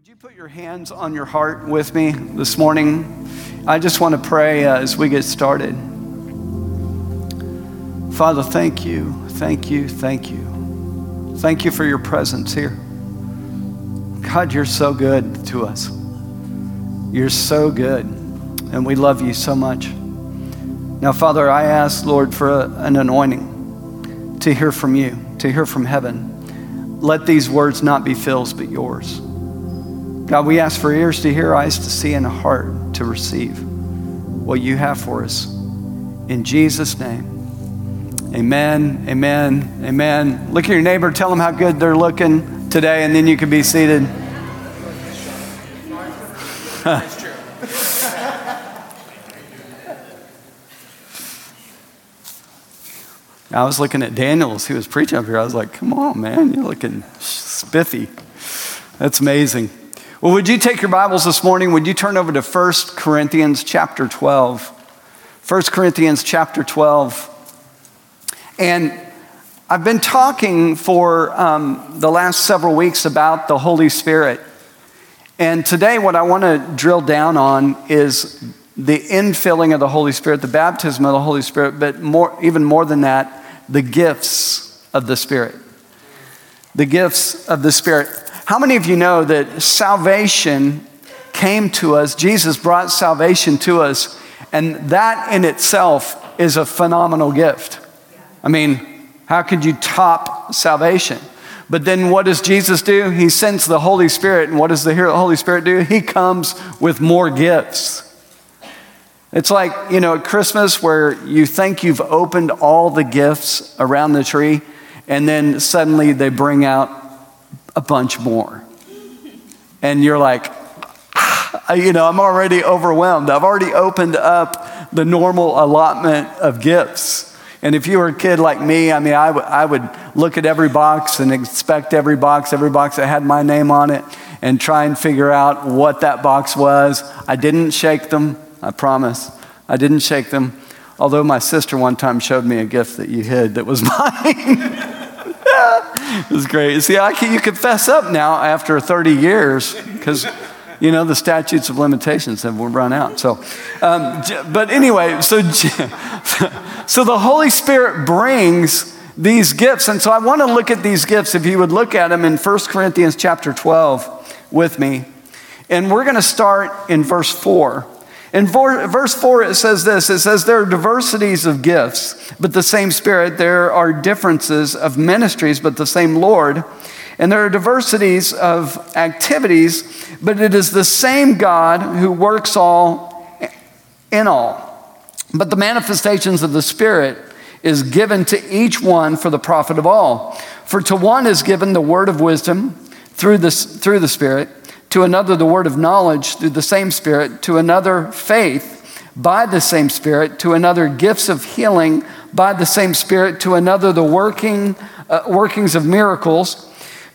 Would you put your hands on your heart with me this morning? I just want to pray uh, as we get started. Father, thank you, thank you, thank you. Thank you for your presence here. God, you're so good to us. You're so good, and we love you so much. Now, Father, I ask, Lord, for a, an anointing to hear from you, to hear from heaven. Let these words not be Phil's, but yours. God, we ask for ears to hear, eyes to see, and a heart to receive what you have for us. In Jesus' name. Amen, amen, amen. Look at your neighbor, tell them how good they're looking today, and then you can be seated. I was looking at Daniel as he was preaching up here. I was like, come on, man, you're looking spiffy. That's amazing. Well, would you take your Bibles this morning? Would you turn over to 1 Corinthians chapter 12? 1 Corinthians chapter 12. And I've been talking for um, the last several weeks about the Holy Spirit. And today, what I want to drill down on is the infilling of the Holy Spirit, the baptism of the Holy Spirit, but more, even more than that, the gifts of the Spirit. The gifts of the Spirit. How many of you know that salvation came to us? Jesus brought salvation to us, and that in itself is a phenomenal gift. I mean, how could you top salvation? But then what does Jesus do? He sends the Holy Spirit. And what does the Holy Spirit do? He comes with more gifts. It's like, you know, at Christmas where you think you've opened all the gifts around the tree, and then suddenly they bring out a bunch more. And you're like, ah, you know, I'm already overwhelmed. I've already opened up the normal allotment of gifts. And if you were a kid like me, I mean, I, w- I would look at every box and inspect every box, every box that had my name on it, and try and figure out what that box was. I didn't shake them, I promise. I didn't shake them. Although my sister one time showed me a gift that you hid that was mine. It was great. See, I can, you confess up now after 30 years because, you know, the statutes of limitations have run out. So, um, but anyway, so, so the Holy Spirit brings these gifts. And so I want to look at these gifts, if you would look at them in 1 Corinthians chapter 12 with me. And we're going to start in verse 4. In verse 4, it says this it says, There are diversities of gifts, but the same Spirit. There are differences of ministries, but the same Lord. And there are diversities of activities, but it is the same God who works all in all. But the manifestations of the Spirit is given to each one for the profit of all. For to one is given the word of wisdom through the, through the Spirit to another the word of knowledge through the same Spirit, to another faith by the same Spirit, to another gifts of healing by the same Spirit, to another the working, uh, workings of miracles,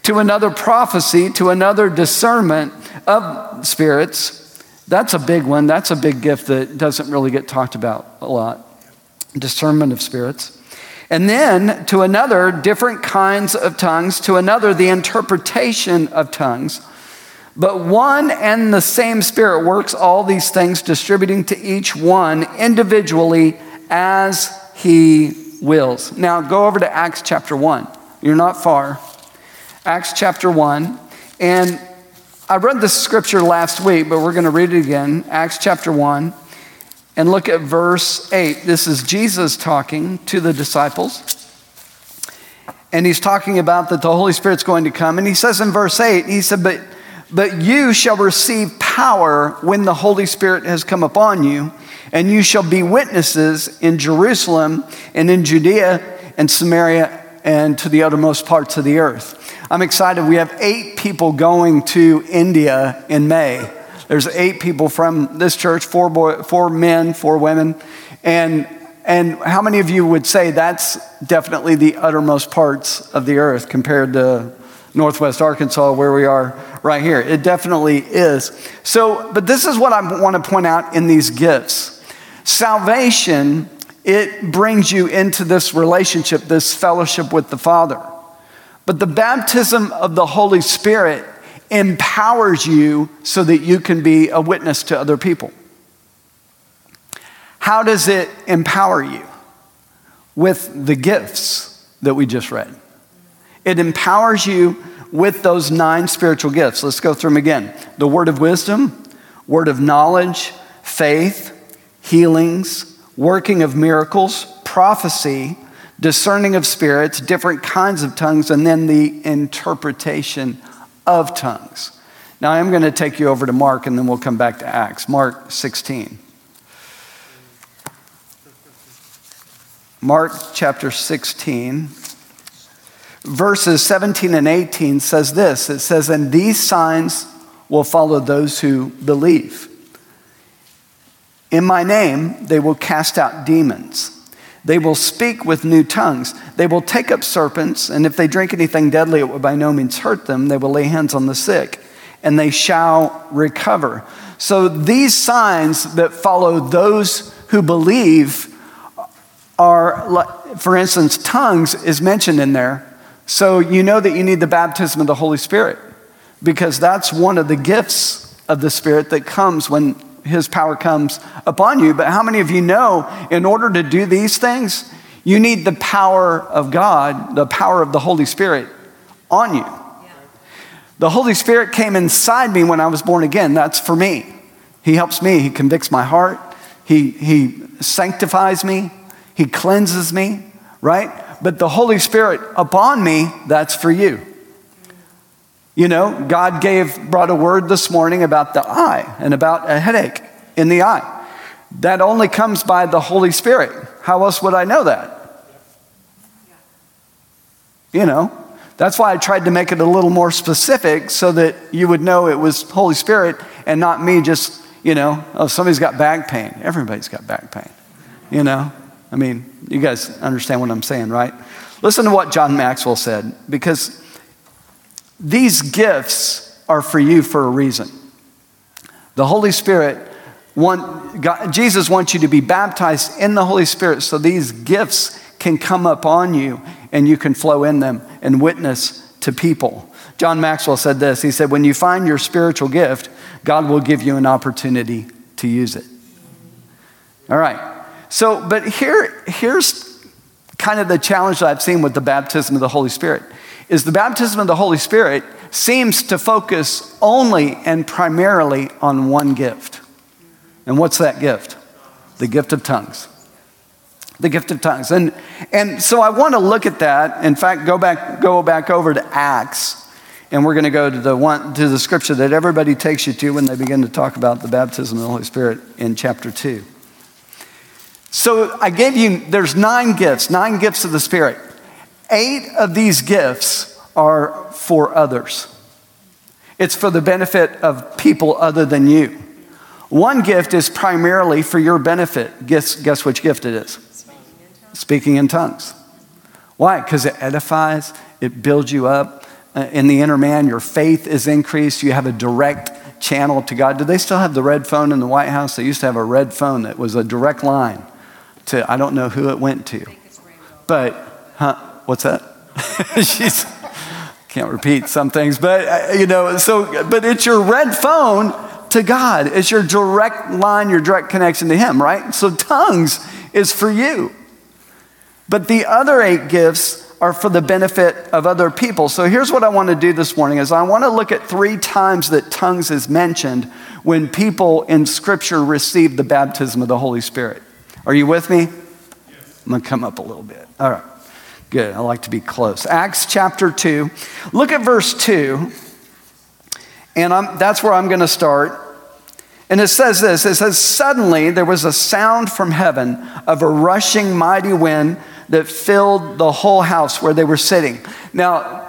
to another prophecy, to another discernment of spirits. That's a big one. That's a big gift that doesn't really get talked about a lot. Discernment of spirits. And then to another, different kinds of tongues, to another, the interpretation of tongues. But one and the same Spirit works all these things, distributing to each one individually as He wills. Now go over to Acts chapter 1. You're not far. Acts chapter 1. And I read this scripture last week, but we're going to read it again. Acts chapter 1. And look at verse 8. This is Jesus talking to the disciples. And he's talking about that the Holy Spirit's going to come. And he says in verse 8, he said, But but you shall receive power when the Holy Spirit has come upon you, and you shall be witnesses in Jerusalem and in Judea and Samaria and to the uttermost parts of the earth. I'm excited. We have eight people going to India in May. There's eight people from this church, four, boy, four men, four women. And, and how many of you would say that's definitely the uttermost parts of the earth compared to Northwest Arkansas, where we are right here. It definitely is. So, but this is what I want to point out in these gifts salvation, it brings you into this relationship, this fellowship with the Father. But the baptism of the Holy Spirit, empowers you so that you can be a witness to other people. How does it empower you? With the gifts that we just read. It empowers you with those nine spiritual gifts. Let's go through them again the word of wisdom, word of knowledge, faith, healings, working of miracles, prophecy, discerning of spirits, different kinds of tongues, and then the interpretation of tongues. Now, I'm going to take you over to Mark and then we'll come back to Acts. Mark 16. Mark chapter 16, verses 17 and 18 says this it says, And these signs will follow those who believe. In my name, they will cast out demons. They will speak with new tongues. They will take up serpents, and if they drink anything deadly, it will by no means hurt them. They will lay hands on the sick, and they shall recover. So these signs that follow those who believe are, for instance, tongues is mentioned in there. So you know that you need the baptism of the Holy Spirit because that's one of the gifts of the Spirit that comes when his power comes upon you. But how many of you know in order to do these things, you need the power of God, the power of the Holy Spirit on you? The Holy Spirit came inside me when I was born again. That's for me. He helps me. He convicts my heart. He, he sanctifies me. He cleanses me, right? But the Holy Spirit upon me, that's for you. You know, God gave, brought a word this morning about the eye and about a headache in the eye. That only comes by the Holy Spirit. How else would I know that? You know, that's why I tried to make it a little more specific so that you would know it was Holy Spirit and not me just, you know, oh, somebody's got back pain. Everybody's got back pain, you know? I mean, you guys understand what I'm saying, right? Listen to what John Maxwell said, because these gifts are for you for a reason. The Holy Spirit, want, God, Jesus wants you to be baptized in the Holy Spirit so these gifts can come upon you and you can flow in them and witness to people. John Maxwell said this He said, When you find your spiritual gift, God will give you an opportunity to use it. All right. So, but here, here's kind of the challenge that I've seen with the baptism of the Holy Spirit is the baptism of the Holy Spirit seems to focus only and primarily on one gift. And what's that gift? The gift of tongues. The gift of tongues. And, and so I want to look at that. In fact, go back, go back over to Acts. And we're going to go to the one to the scripture that everybody takes you to when they begin to talk about the baptism of the Holy Spirit in chapter 2. So I gave you, there's nine gifts, nine gifts of the Spirit. Eight of these gifts are for others. It's for the benefit of people other than you. One gift is primarily for your benefit. Guess, guess which gift it is? Speaking in tongues. Why? Because it edifies, it builds you up. Uh, in the inner man, your faith is increased. You have a direct channel to God. Do they still have the red phone in the White House? They used to have a red phone that was a direct line to, I don't know who it went to. But, huh, what's that? She's, can't repeat some things, but, uh, you know, so, but it's your red phone to God. It's your direct line, your direct connection to Him, right? So tongues is for you. But the other eight gifts are for the benefit of other people. So here's what I want to do this morning is I want to look at three times that tongues is mentioned when people in scripture receive the baptism of the Holy Spirit. Are you with me? I'm going to come up a little bit. All right. Good. I like to be close. Acts chapter 2. Look at verse 2. And I'm, that's where I'm going to start. And it says this it says, Suddenly there was a sound from heaven of a rushing mighty wind that filled the whole house where they were sitting. Now,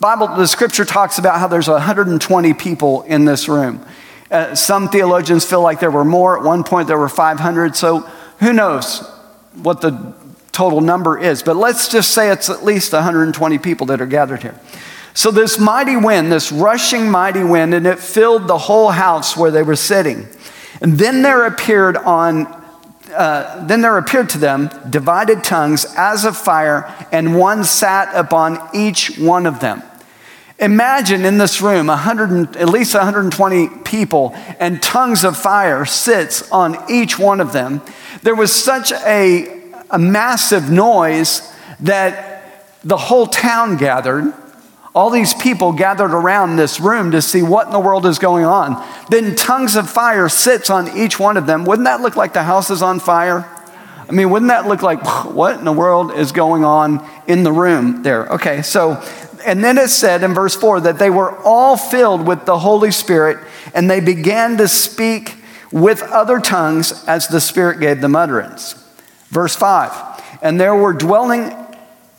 Bible, the scripture talks about how there's 120 people in this room. Uh, some theologians feel like there were more. At one point, there were 500. So who knows what the total number is, but let's just say it's at least 120 people that are gathered here. So, this mighty wind, this rushing mighty wind, and it filled the whole house where they were sitting. And then there appeared on uh, then there appeared to them divided tongues as of fire, and one sat upon each one of them. Imagine in this room 100, at least 120 people, and tongues of fire sits on each one of them. There was such a, a massive noise that the whole town gathered. All these people gathered around this room to see what in the world is going on. Then tongues of fire sits on each one of them. Wouldn't that look like the house is on fire? I mean, wouldn't that look like what in the world is going on in the room there? Okay, so and then it said in verse 4 that they were all filled with the Holy Spirit and they began to speak with other tongues as the Spirit gave them utterance. Verse 5 And there were dwelling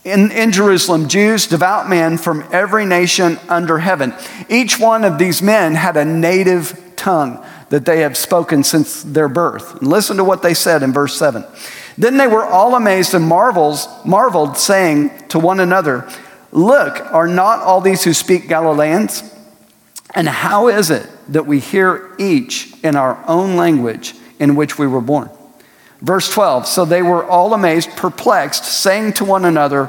in, in Jerusalem Jews, devout men from every nation under heaven. Each one of these men had a native tongue that they have spoken since their birth. And listen to what they said in verse 7. Then they were all amazed and marvels, marveled, saying to one another, Look, are not all these who speak Galileans? And how is it that we hear each in our own language in which we were born? Verse 12 So they were all amazed, perplexed, saying to one another,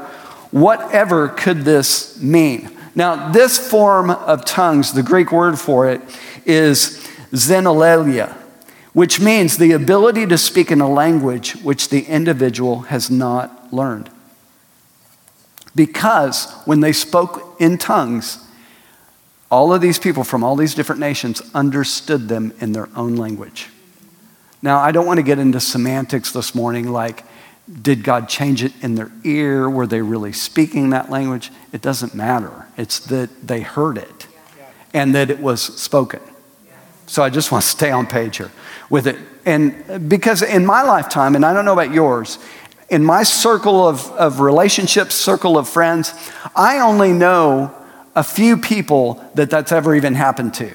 Whatever could this mean? Now, this form of tongues, the Greek word for it is xenolalia, which means the ability to speak in a language which the individual has not learned. Because when they spoke in tongues, all of these people from all these different nations understood them in their own language. Now, I don't want to get into semantics this morning, like, did God change it in their ear? Were they really speaking that language? It doesn't matter. It's that they heard it and that it was spoken. So I just want to stay on page here with it. And because in my lifetime, and I don't know about yours, in my circle of, of relationships, circle of friends, I only know a few people that that's ever even happened to.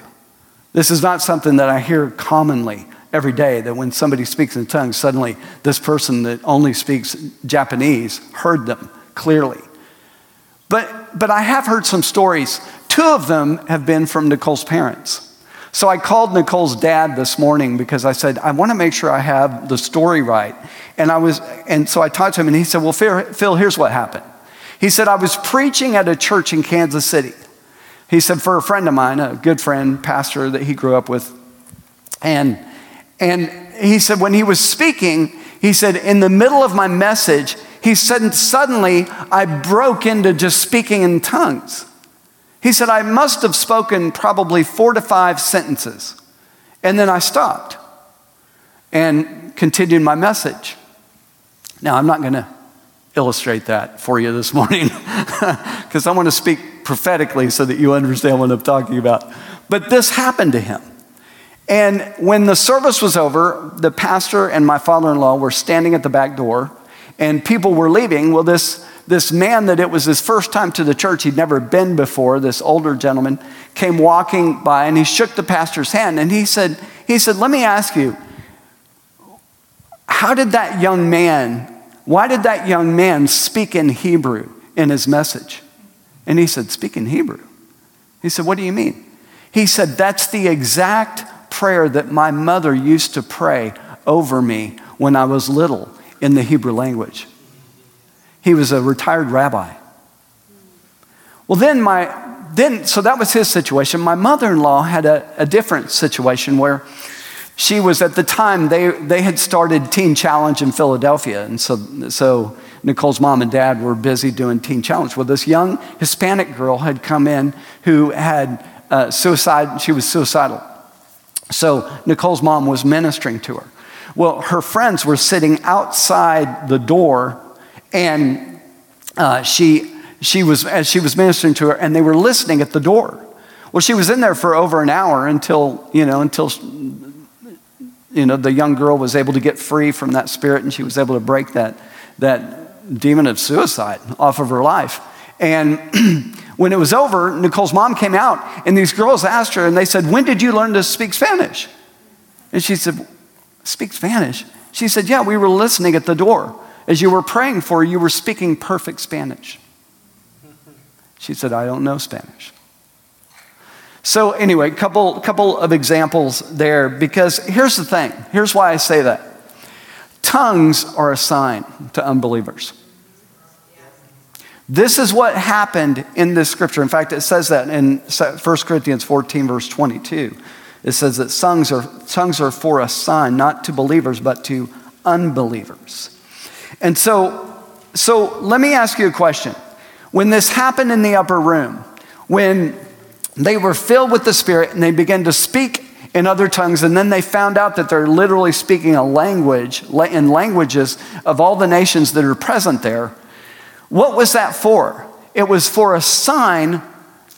This is not something that I hear commonly every day that when somebody speaks in tongues, suddenly this person that only speaks Japanese heard them clearly. But, but I have heard some stories. Two of them have been from Nicole's parents. So I called Nicole's dad this morning because I said, I want to make sure I have the story right. And I was, and so I talked to him and he said, Well, Phil, here's what happened. He said, I was preaching at a church in Kansas City. He said, for a friend of mine, a good friend, pastor that he grew up with. And, and he said, when he was speaking, he said, in the middle of my message, he said, suddenly I broke into just speaking in tongues. He said, I must have spoken probably four to five sentences. And then I stopped and continued my message. Now, I'm not going to illustrate that for you this morning because I want to speak prophetically so that you understand what I'm talking about. But this happened to him. And when the service was over, the pastor and my father in law were standing at the back door, and people were leaving. Well, this, this man that it was his first time to the church, he'd never been before, this older gentleman, came walking by and he shook the pastor's hand and he said, he said, Let me ask you, how did that young man, why did that young man speak in Hebrew in his message? And he said, Speak in Hebrew. He said, What do you mean? He said, That's the exact prayer that my mother used to pray over me when I was little in the Hebrew language. He was a retired rabbi. Well, then my then so that was his situation. My mother-in-law had a, a different situation where she was at the time they, they had started teen challenge in philadelphia and so, so nicole's mom and dad were busy doing teen challenge well this young hispanic girl had come in who had uh, suicide she was suicidal so nicole's mom was ministering to her well her friends were sitting outside the door and uh, she, she was as she was ministering to her and they were listening at the door well she was in there for over an hour until you know until you know, the young girl was able to get free from that spirit and she was able to break that, that demon of suicide off of her life. And when it was over, Nicole's mom came out and these girls asked her and they said, When did you learn to speak Spanish? And she said, Speak Spanish? She said, Yeah, we were listening at the door. As you were praying for, you were speaking perfect Spanish. She said, I don't know Spanish. So, anyway, couple, couple of examples there because here's the thing. Here's why I say that. Tongues are a sign to unbelievers. This is what happened in this scripture. In fact, it says that in 1 Corinthians 14, verse 22. It says that tongues are, tongues are for a sign, not to believers, but to unbelievers. And so, so let me ask you a question. When this happened in the upper room, when they were filled with the Spirit and they began to speak in other tongues, and then they found out that they're literally speaking a language in languages of all the nations that are present there. What was that for? It was for a sign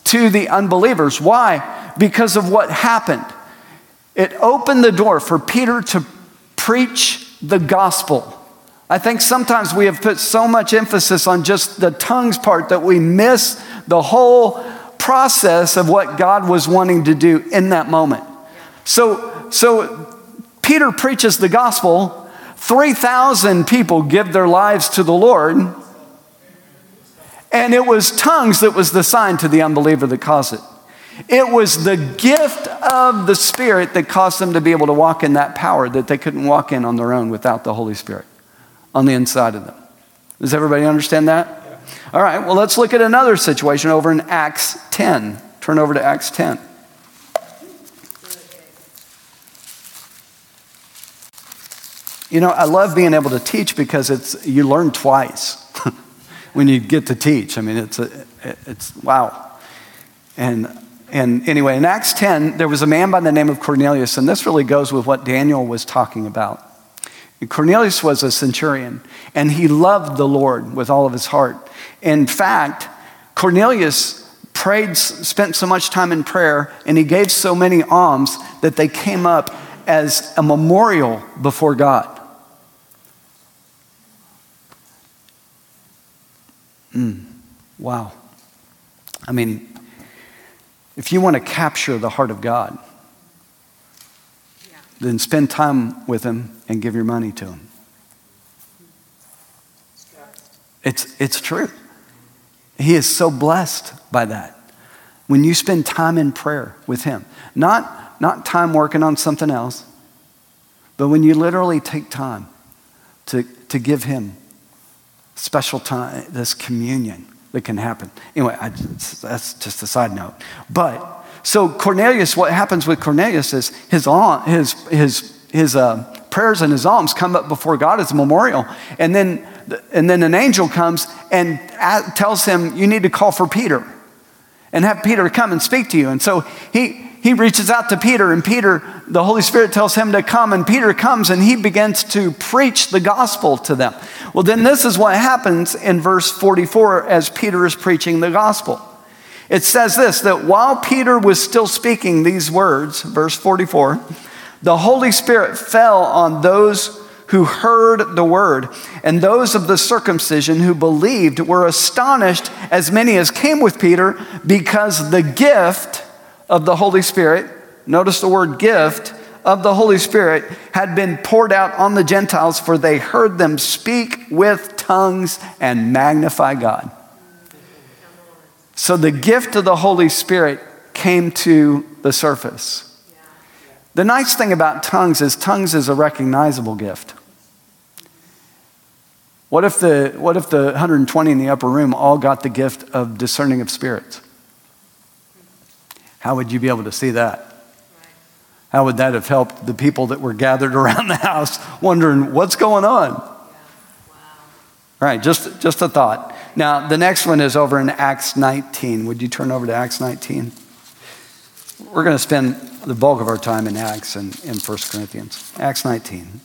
to the unbelievers. Why? Because of what happened. It opened the door for Peter to preach the gospel. I think sometimes we have put so much emphasis on just the tongues part that we miss the whole process of what God was wanting to do in that moment. So, so Peter preaches the gospel. 3,000 people give their lives to the Lord. And it was tongues that was the sign to the unbeliever that caused it. It was the gift of the Spirit that caused them to be able to walk in that power that they couldn't walk in on their own without the Holy Spirit on the inside of them. Does everybody understand that? Yeah. All right, well, let's look at another situation over in Acts 10. Turn over to Acts 10. You know, I love being able to teach because it's you learn twice when you get to teach. I mean, it's a, it's wow. And and anyway, in Acts 10, there was a man by the name of Cornelius, and this really goes with what Daniel was talking about. Cornelius was a centurion, and he loved the Lord with all of his heart. In fact, Cornelius prayed, spent so much time in prayer, and he gave so many alms that they came up as a memorial before God. Mm, wow. I mean, if you want to capture the heart of God. Then spend time with Him and give your money to Him. It's, it's true. He is so blessed by that. When you spend time in prayer with Him, not, not time working on something else, but when you literally take time to, to give Him special time, this communion that can happen. Anyway, I, that's just a side note. But so Cornelius, what happens with Cornelius is his his his his uh, prayers and his alms come up before God as a memorial, and then and then an angel comes and tells him, "You need to call for Peter, and have Peter come and speak to you." And so he he reaches out to Peter, and Peter, the Holy Spirit tells him to come, and Peter comes and he begins to preach the gospel to them. Well, then this is what happens in verse 44 as Peter is preaching the gospel. It says this that while Peter was still speaking these words, verse 44, the Holy Spirit fell on those who heard the word, and those of the circumcision who believed were astonished, as many as came with Peter, because the gift of the Holy Spirit, notice the word gift, of the Holy Spirit had been poured out on the Gentiles, for they heard them speak with tongues and magnify God. So the gift of the Holy Spirit came to the surface. The nice thing about tongues is tongues is a recognizable gift. What if the, what if the 120 in the upper room all got the gift of discerning of spirits? How would you be able to see that? How would that have helped the people that were gathered around the house wondering what's going on? Wow. Right, just, just a thought. Now, the next one is over in Acts 19. Would you turn over to Acts 19? We're going to spend the bulk of our time in Acts and in 1 Corinthians. Acts 19.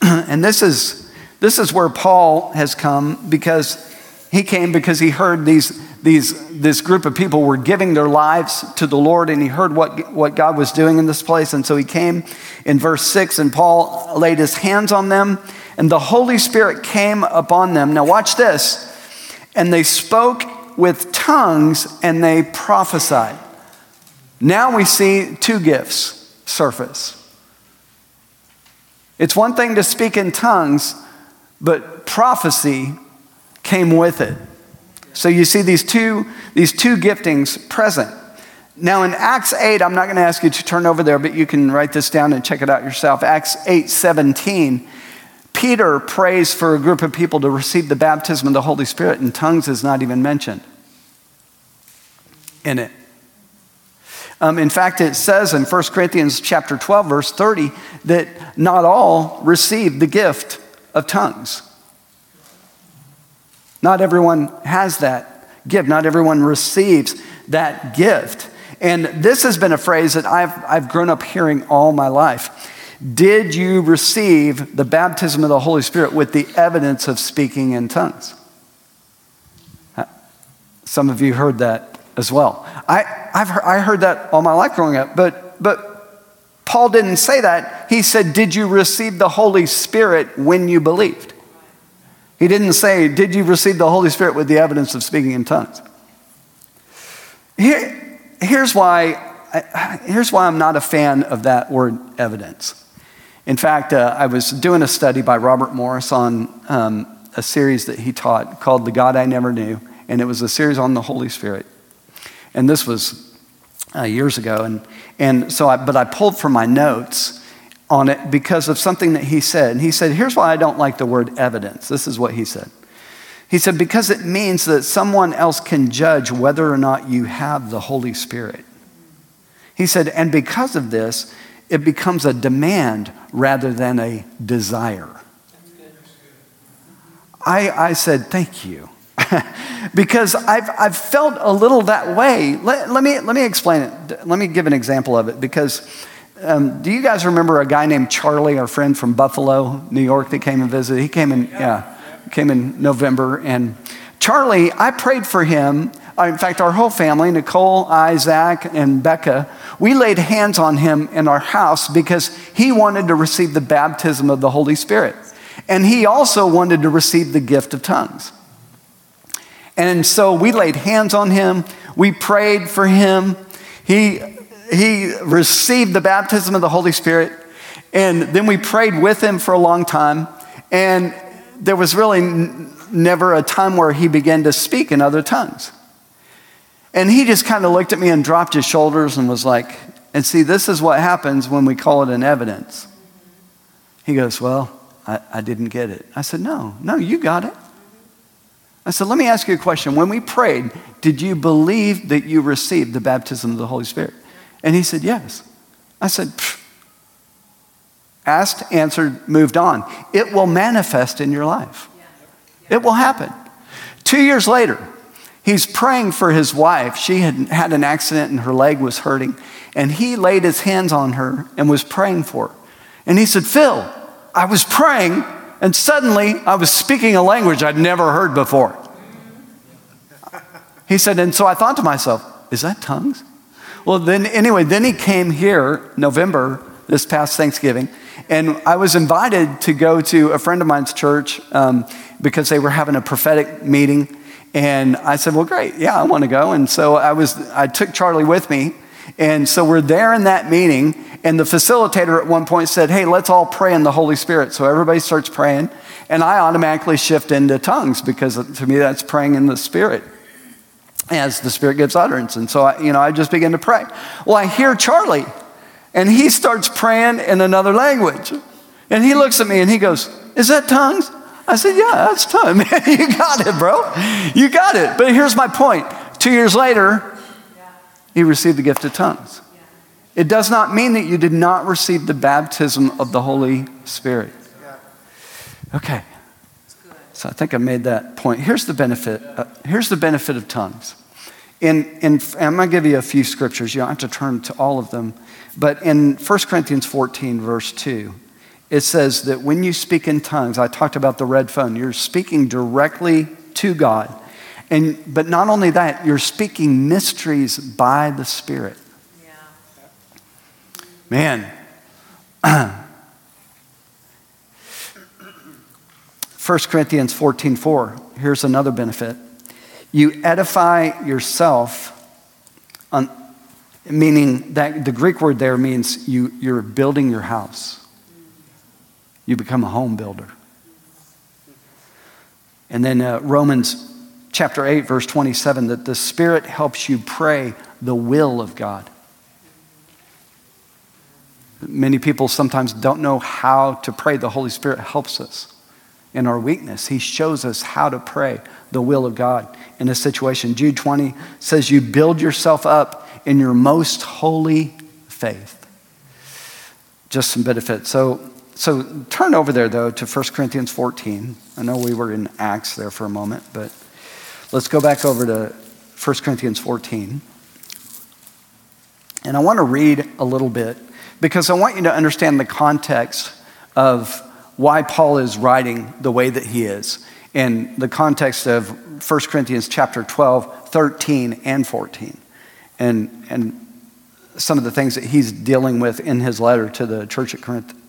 and this is, this is where Paul has come because he came because he heard these these, this group of people were giving their lives to the Lord, and he heard what, what God was doing in this place. And so he came in verse 6, and Paul laid his hands on them, and the Holy Spirit came upon them. Now, watch this. And they spoke with tongues, and they prophesied. Now we see two gifts surface. It's one thing to speak in tongues, but prophecy came with it. So you see these two, these two giftings present. Now in Acts 8, I'm not going to ask you to turn over there, but you can write this down and check it out yourself. Acts 8 17. Peter prays for a group of people to receive the baptism of the Holy Spirit, and tongues is not even mentioned in it. Um, in fact, it says in 1 Corinthians chapter 12, verse 30, that not all receive the gift of tongues. Not everyone has that gift. Not everyone receives that gift. And this has been a phrase that I've, I've grown up hearing all my life. Did you receive the baptism of the Holy Spirit with the evidence of speaking in tongues? Uh, some of you heard that as well. I, I've heard, I heard that all my life growing up, but, but Paul didn't say that. He said, Did you receive the Holy Spirit when you believed? He didn't say, Did you receive the Holy Spirit with the evidence of speaking in tongues? Here, here's, why, here's why I'm not a fan of that word evidence. In fact, uh, I was doing a study by Robert Morris on um, a series that he taught called The God I Never Knew, and it was a series on the Holy Spirit. And this was uh, years ago. And, and so I, but I pulled from my notes on it because of something that he said. And he said, Here's why I don't like the word evidence. This is what he said. He said, Because it means that someone else can judge whether or not you have the Holy Spirit. He said, And because of this, it becomes a demand rather than a desire. I, I said, Thank you. because I've, I've felt a little that way. Let, let, me, let me explain it. Let me give an example of it. Because um, do you guys remember a guy named Charlie, our friend from Buffalo, New York, that came and visited? He came in, yeah, came in November. And Charlie, I prayed for him. Uh, in fact, our whole family, Nicole, Isaac, and Becca, we laid hands on him in our house because he wanted to receive the baptism of the Holy Spirit. And he also wanted to receive the gift of tongues. And so we laid hands on him. We prayed for him. He, he received the baptism of the Holy Spirit. And then we prayed with him for a long time. And there was really n- never a time where he began to speak in other tongues. And he just kind of looked at me and dropped his shoulders and was like, and see, this is what happens when we call it an evidence. He goes, Well, I, I didn't get it. I said, No, no, you got it. I said, let me ask you a question. When we prayed, did you believe that you received the baptism of the Holy Spirit? And he said, yes. I said, Pfft. asked, answered, moved on. It will manifest in your life. It will happen. Two years later, he's praying for his wife. She had had an accident and her leg was hurting. And he laid his hands on her and was praying for her. And he said, Phil, I was praying and suddenly I was speaking a language I'd never heard before. He said, and so I thought to myself, is that tongues? Well, then, anyway, then he came here, November, this past Thanksgiving, and I was invited to go to a friend of mine's church um, because they were having a prophetic meeting. And I said, well, great, yeah, I want to go. And so I was, I took Charlie with me. And so we're there in that meeting, and the facilitator at one point said, Hey, let's all pray in the Holy Spirit. So everybody starts praying, and I automatically shift into tongues because uh, to me that's praying in the Spirit as the Spirit gives utterance. And so, I, you know, I just begin to pray. Well, I hear Charlie, and he starts praying in another language. And he looks at me and he goes, Is that tongues? I said, Yeah, that's tongues. Man, you got it, bro. You got it. But here's my point. Two years later, he received the gift of tongues. It does not mean that you did not receive the baptism of the Holy Spirit. Okay. So I think I made that point. Here's the benefit. Uh, here's the benefit of tongues. In, in, I'm going to give you a few scriptures. You don't have to turn to all of them. But in 1 Corinthians 14, verse 2, it says that when you speak in tongues, I talked about the red phone, you're speaking directly to God. And, but not only that, you're speaking mysteries by the Spirit. Yeah. Man. 1 Corinthians 14 4. Here's another benefit. You edify yourself, on, meaning that the Greek word there means you, you're building your house. You become a home builder. And then uh, Romans chapter 8, verse 27, that the Spirit helps you pray the will of God. Many people sometimes don't know how to pray. The Holy Spirit helps us in our weakness. He shows us how to pray the will of God in a situation. Jude 20 says, You build yourself up in your most holy faith. Just some benefits. So, so turn over there, though, to 1 Corinthians 14. I know we were in Acts there for a moment, but let's go back over to 1 Corinthians 14. And I want to read a little bit because I want you to understand the context of why Paul is writing the way that he is in the context of 1 Corinthians chapter 12, 13, and 14. And, and some of the things that he's dealing with in his letter to the church at Corinth.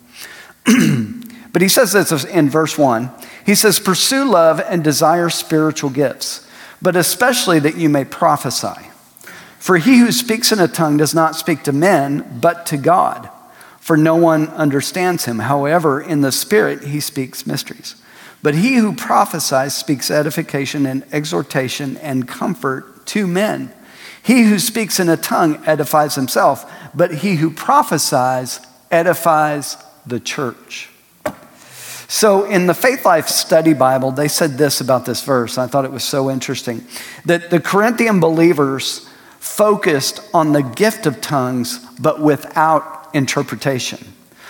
But he says this in verse 1. He says, Pursue love and desire spiritual gifts, but especially that you may prophesy. For he who speaks in a tongue does not speak to men, but to God, for no one understands him. However, in the Spirit he speaks mysteries. But he who prophesies speaks edification and exhortation and comfort to men. He who speaks in a tongue edifies himself, but he who prophesies edifies the church. So, in the Faith Life Study Bible, they said this about this verse. I thought it was so interesting that the Corinthian believers focused on the gift of tongues, but without interpretation.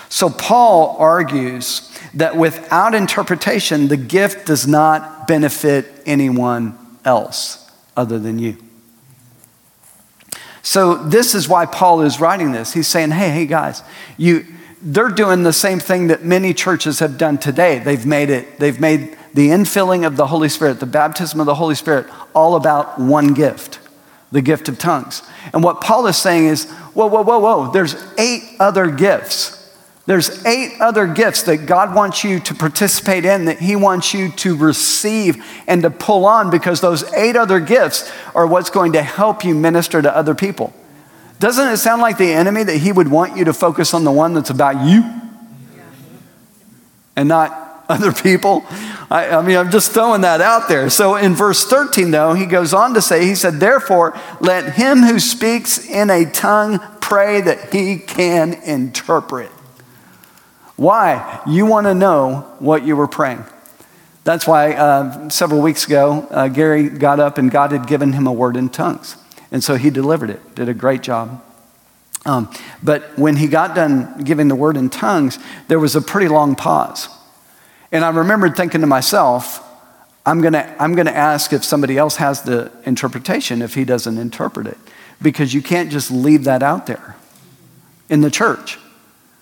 So Paul argues that without interpretation, the gift does not benefit anyone else other than you. So this is why Paul is writing this. He's saying, hey, hey guys, you they're doing the same thing that many churches have done today. They've made it, they've made the infilling of the Holy Spirit, the baptism of the Holy Spirit, all about one gift the gift of tongues. And what Paul is saying is, whoa, whoa, whoa, whoa, there's eight other gifts. There's eight other gifts that God wants you to participate in, that He wants you to receive and to pull on, because those eight other gifts are what's going to help you minister to other people. Doesn't it sound like the enemy that he would want you to focus on the one that's about you and not other people? I, I, mean, I'm just throwing that out there. So in verse 13, though, he goes on to say, He said, Therefore, let him who speaks in a tongue pray that he can interpret. Why? You want to know what you were praying. That's why uh, several weeks ago, uh, Gary got up and God had given him a word in tongues. And so he delivered it, did a great job. Um, but when he got done giving the word in tongues, there was a pretty long pause. And I remembered thinking to myself, I'm going to I'm going to ask if somebody else has the interpretation if he doesn't interpret it. Because you can't just leave that out there in the church.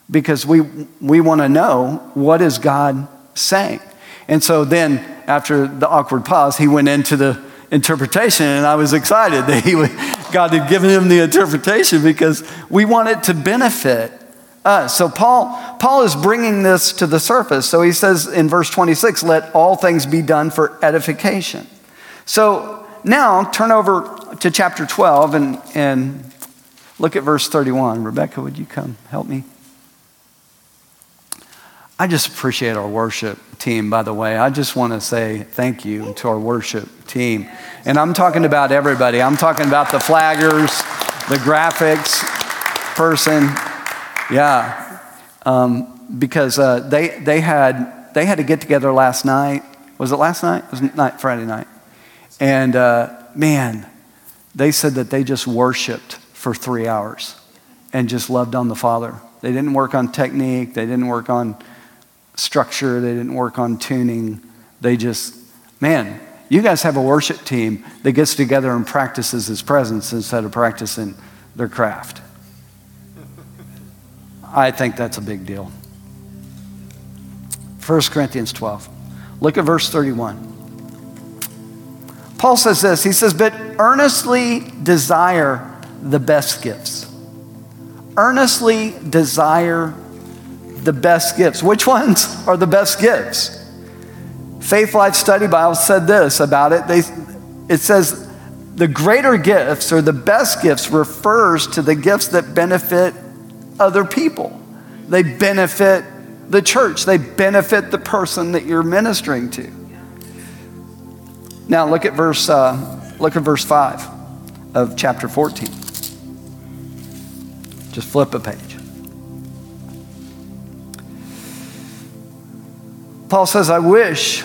Because we, we want to know what is God saying. And so then, after the awkward pause, he went into the interpretation, and I was excited that he would, God had given him the interpretation because we want it to benefit us. So Paul, Paul is bringing this to the surface. So he says in verse 26, let all things be done for edification. So now turn over to chapter 12 and, and look at verse 31. Rebecca, would you come help me? I just appreciate our worship team, by the way. I just want to say thank you to our worship team. And I'm talking about everybody. I'm talking about the flaggers, the graphics person, yeah, um, because uh, they, they, had, they had to get together last night. Was it last night? It was night, Friday night. And uh, man, they said that they just worshiped for three hours and just loved on the Father. They didn't work on technique, they didn't work on structure, they didn't work on tuning. They just, man, you guys have a worship team that gets together and practices his presence instead of practicing their craft. I think that's a big deal. 1 Corinthians 12. Look at verse 31. Paul says this He says, But earnestly desire the best gifts. Earnestly desire the best gifts. Which ones are the best gifts? Faith Life Study Bible said this about it. They, it says, the greater gifts or the best gifts refers to the gifts that benefit other people. They benefit the church, they benefit the person that you're ministering to. Now look at verse, uh, look at verse 5 of chapter 14. Just flip a page. Paul says, I wish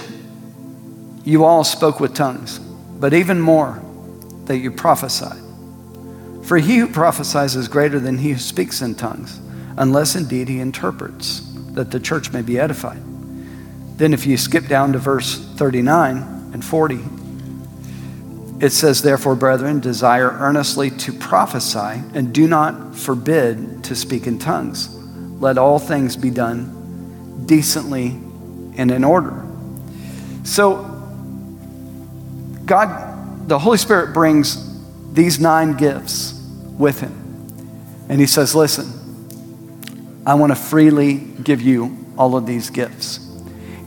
you all spoke with tongues, but even more, that you prophesied. For he who prophesies is greater than he who speaks in tongues, unless indeed he interprets, that the church may be edified. Then, if you skip down to verse 39 and 40, it says, Therefore, brethren, desire earnestly to prophesy, and do not forbid to speak in tongues. Let all things be done decently and in order. So, God, the Holy Spirit brings these nine gifts with Him. And He says, Listen, I want to freely give you all of these gifts.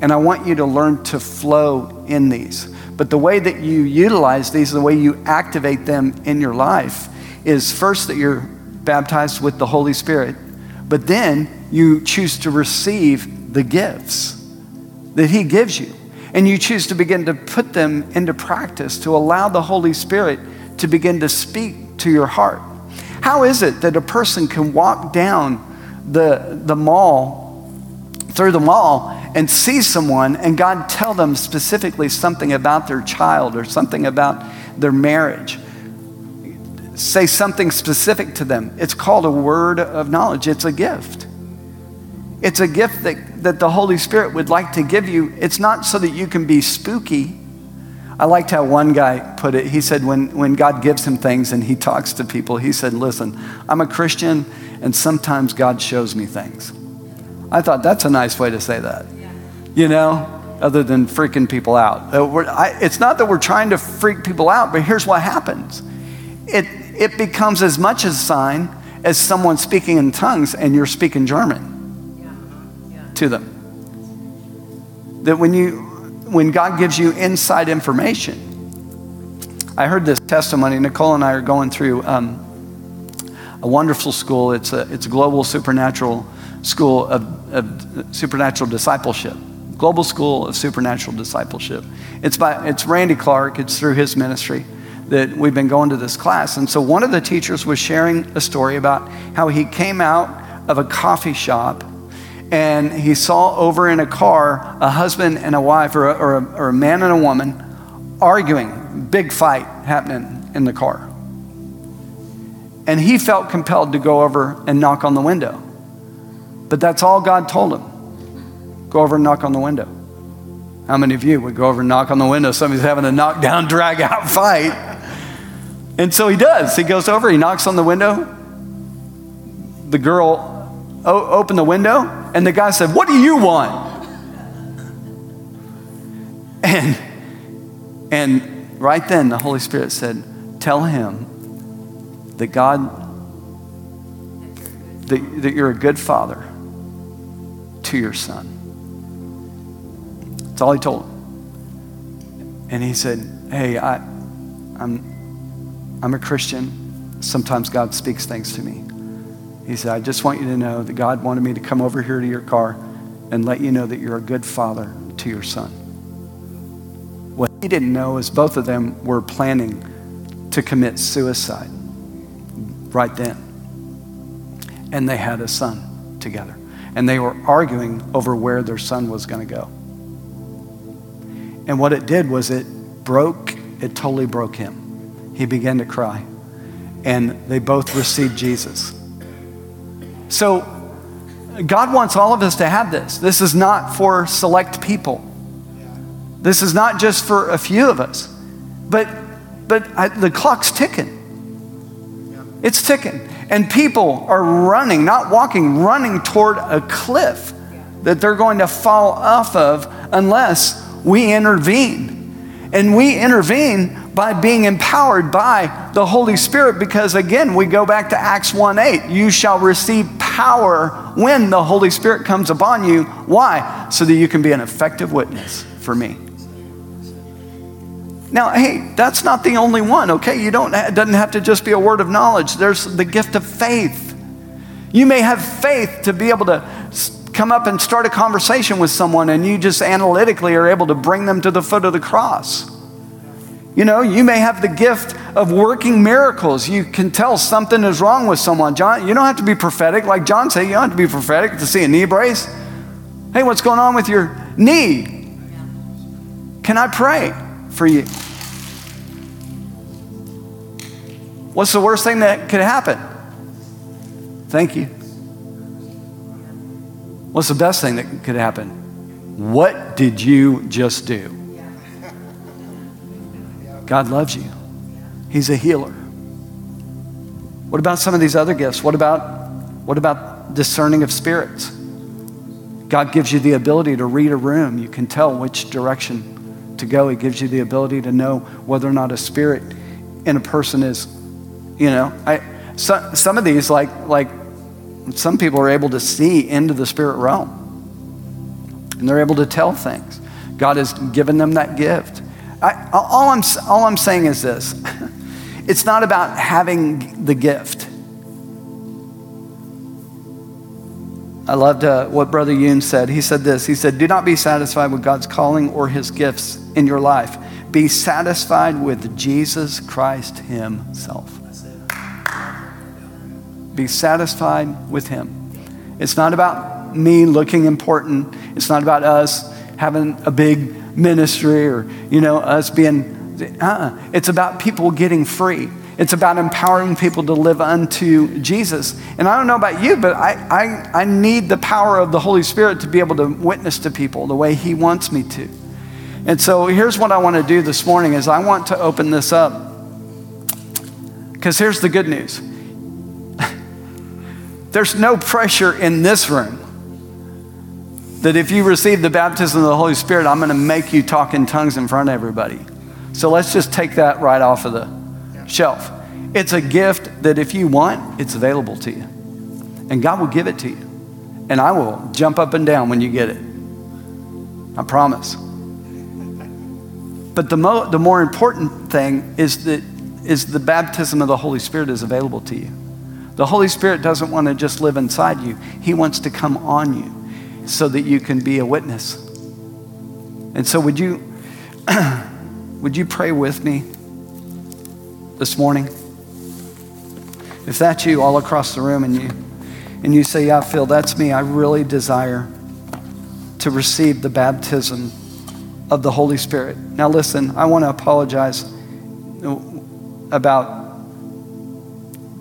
And I want you to learn to flow in these. But the way that you utilize these, the way you activate them in your life, is first that you're baptized with the Holy Spirit, but then you choose to receive the gifts that He gives you. And you choose to begin to put them into practice, to allow the Holy Spirit to begin to speak to your heart. How is it that a person can walk down the, the mall, through the mall, and see someone and God tell them specifically something about their child or something about their marriage? Say something specific to them. It's called a word of knowledge, it's a gift. It's a gift that, that the Holy Spirit would like to give you. It's not so that you can be spooky. I liked how one guy put it. He said, when, when God gives him things and he talks to people, he said, Listen, I'm a Christian and sometimes God shows me things. I thought that's a nice way to say that. You know, other than freaking people out. Uh, it's not that we're trying to freak people out, but here's what happens it, it becomes as much a sign as someone speaking in tongues and you're speaking German to them. That when you when God gives you inside information, I heard this testimony. Nicole and I are going through um, a wonderful school. It's a it's a global supernatural school of, of supernatural discipleship. Global School of Supernatural Discipleship. It's by it's Randy Clark. It's through his ministry that we've been going to this class. And so one of the teachers was sharing a story about how he came out of a coffee shop and he saw over in a car a husband and a wife, or a, or a, or a man and a woman, arguing, big fight happening in the car. And he felt compelled to go over and knock on the window. But that's all God told him go over and knock on the window. How many of you would go over and knock on the window? Somebody's having a knockdown, drag out fight. And so he does. He goes over, he knocks on the window. The girl opened the window, and the guy said, What do you want? And, and right then, the Holy Spirit said, Tell him that God, that, that you're a good father to your son. That's all he told him. And he said, Hey, I, I'm, I'm a Christian. Sometimes God speaks things to me. He said, I just want you to know that God wanted me to come over here to your car and let you know that you're a good father to your son. What he didn't know is both of them were planning to commit suicide right then. And they had a son together. And they were arguing over where their son was going to go. And what it did was it broke, it totally broke him. He began to cry. And they both received Jesus. So, God wants all of us to have this. This is not for select people. This is not just for a few of us. But, but I, the clock's ticking. It's ticking. And people are running, not walking, running toward a cliff that they're going to fall off of unless we intervene. And we intervene by being empowered by the Holy Spirit because again, we go back to Acts 1 8. You shall receive power when the Holy Spirit comes upon you. Why? So that you can be an effective witness for me. Now, hey, that's not the only one, okay? You don't, it doesn't have to just be a word of knowledge. There's the gift of faith. You may have faith to be able to come up and start a conversation with someone, and you just analytically are able to bring them to the foot of the cross. You know, you may have the gift of working miracles. You can tell something is wrong with someone. John, you don't have to be prophetic. Like John said, you don't have to be prophetic to see a knee brace. Hey, what's going on with your, knee? Can I pray for you? What's the worst thing that could happen? Thank you. What's the best thing that could happen? What did you just do? God loves you. He's a healer. What about some of these other gifts? What about what about discerning of spirits? God gives you the ability to read a room. You can tell which direction to go. He gives you the ability to know whether or not a spirit in a person is, you know, I, so, some of these, like, like some people are able to see into the spirit realm and they're able to tell things. God has given them that gift. I, all, I'm, all I'm saying is this it's not about having the gift. I loved uh, what Brother Yun said. He said this He said, Do not be satisfied with God's calling or his gifts in your life. Be satisfied with Jesus Christ himself. Be satisfied with him. It's not about me looking important, it's not about us having a big ministry or, you know, us being. Uh-uh. It's about people getting free. It's about empowering people to live unto Jesus. And I don't know about you, but I, I, I need the power of the Holy Spirit to be able to witness to people the way He wants me to. And so here's what I want to do this morning is I want to open this up. Because here's the good news. There's no pressure in this room that if you receive the baptism of the Holy Spirit, I'm going to make you talk in tongues in front of everybody. So let's just take that right off of the shelf. It's a gift that if you want, it's available to you. And God will give it to you. And I will jump up and down when you get it. I promise. But the, mo- the more important thing is that is the baptism of the Holy Spirit is available to you. The Holy Spirit doesn't want to just live inside you. He wants to come on you so that you can be a witness. And so would you would you pray with me? this morning? If that's you all across the room and you and you say, "Yeah, Phil, that's me. I really desire to receive the baptism of the Holy Spirit." Now listen, I want to apologize about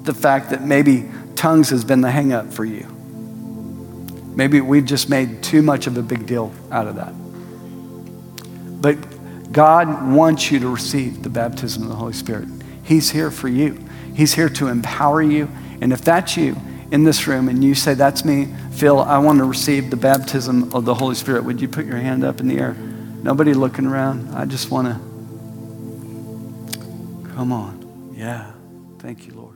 the fact that maybe tongues has been the hangup for you. Maybe we've just made too much of a big deal out of that. But God wants you to receive the baptism of the Holy Spirit. He's here for you. He's here to empower you. And if that's you in this room and you say, That's me, Phil, I want to receive the baptism of the Holy Spirit, would you put your hand up in the air? Nobody looking around. I just want to. Come on. Yeah. Thank you, Lord.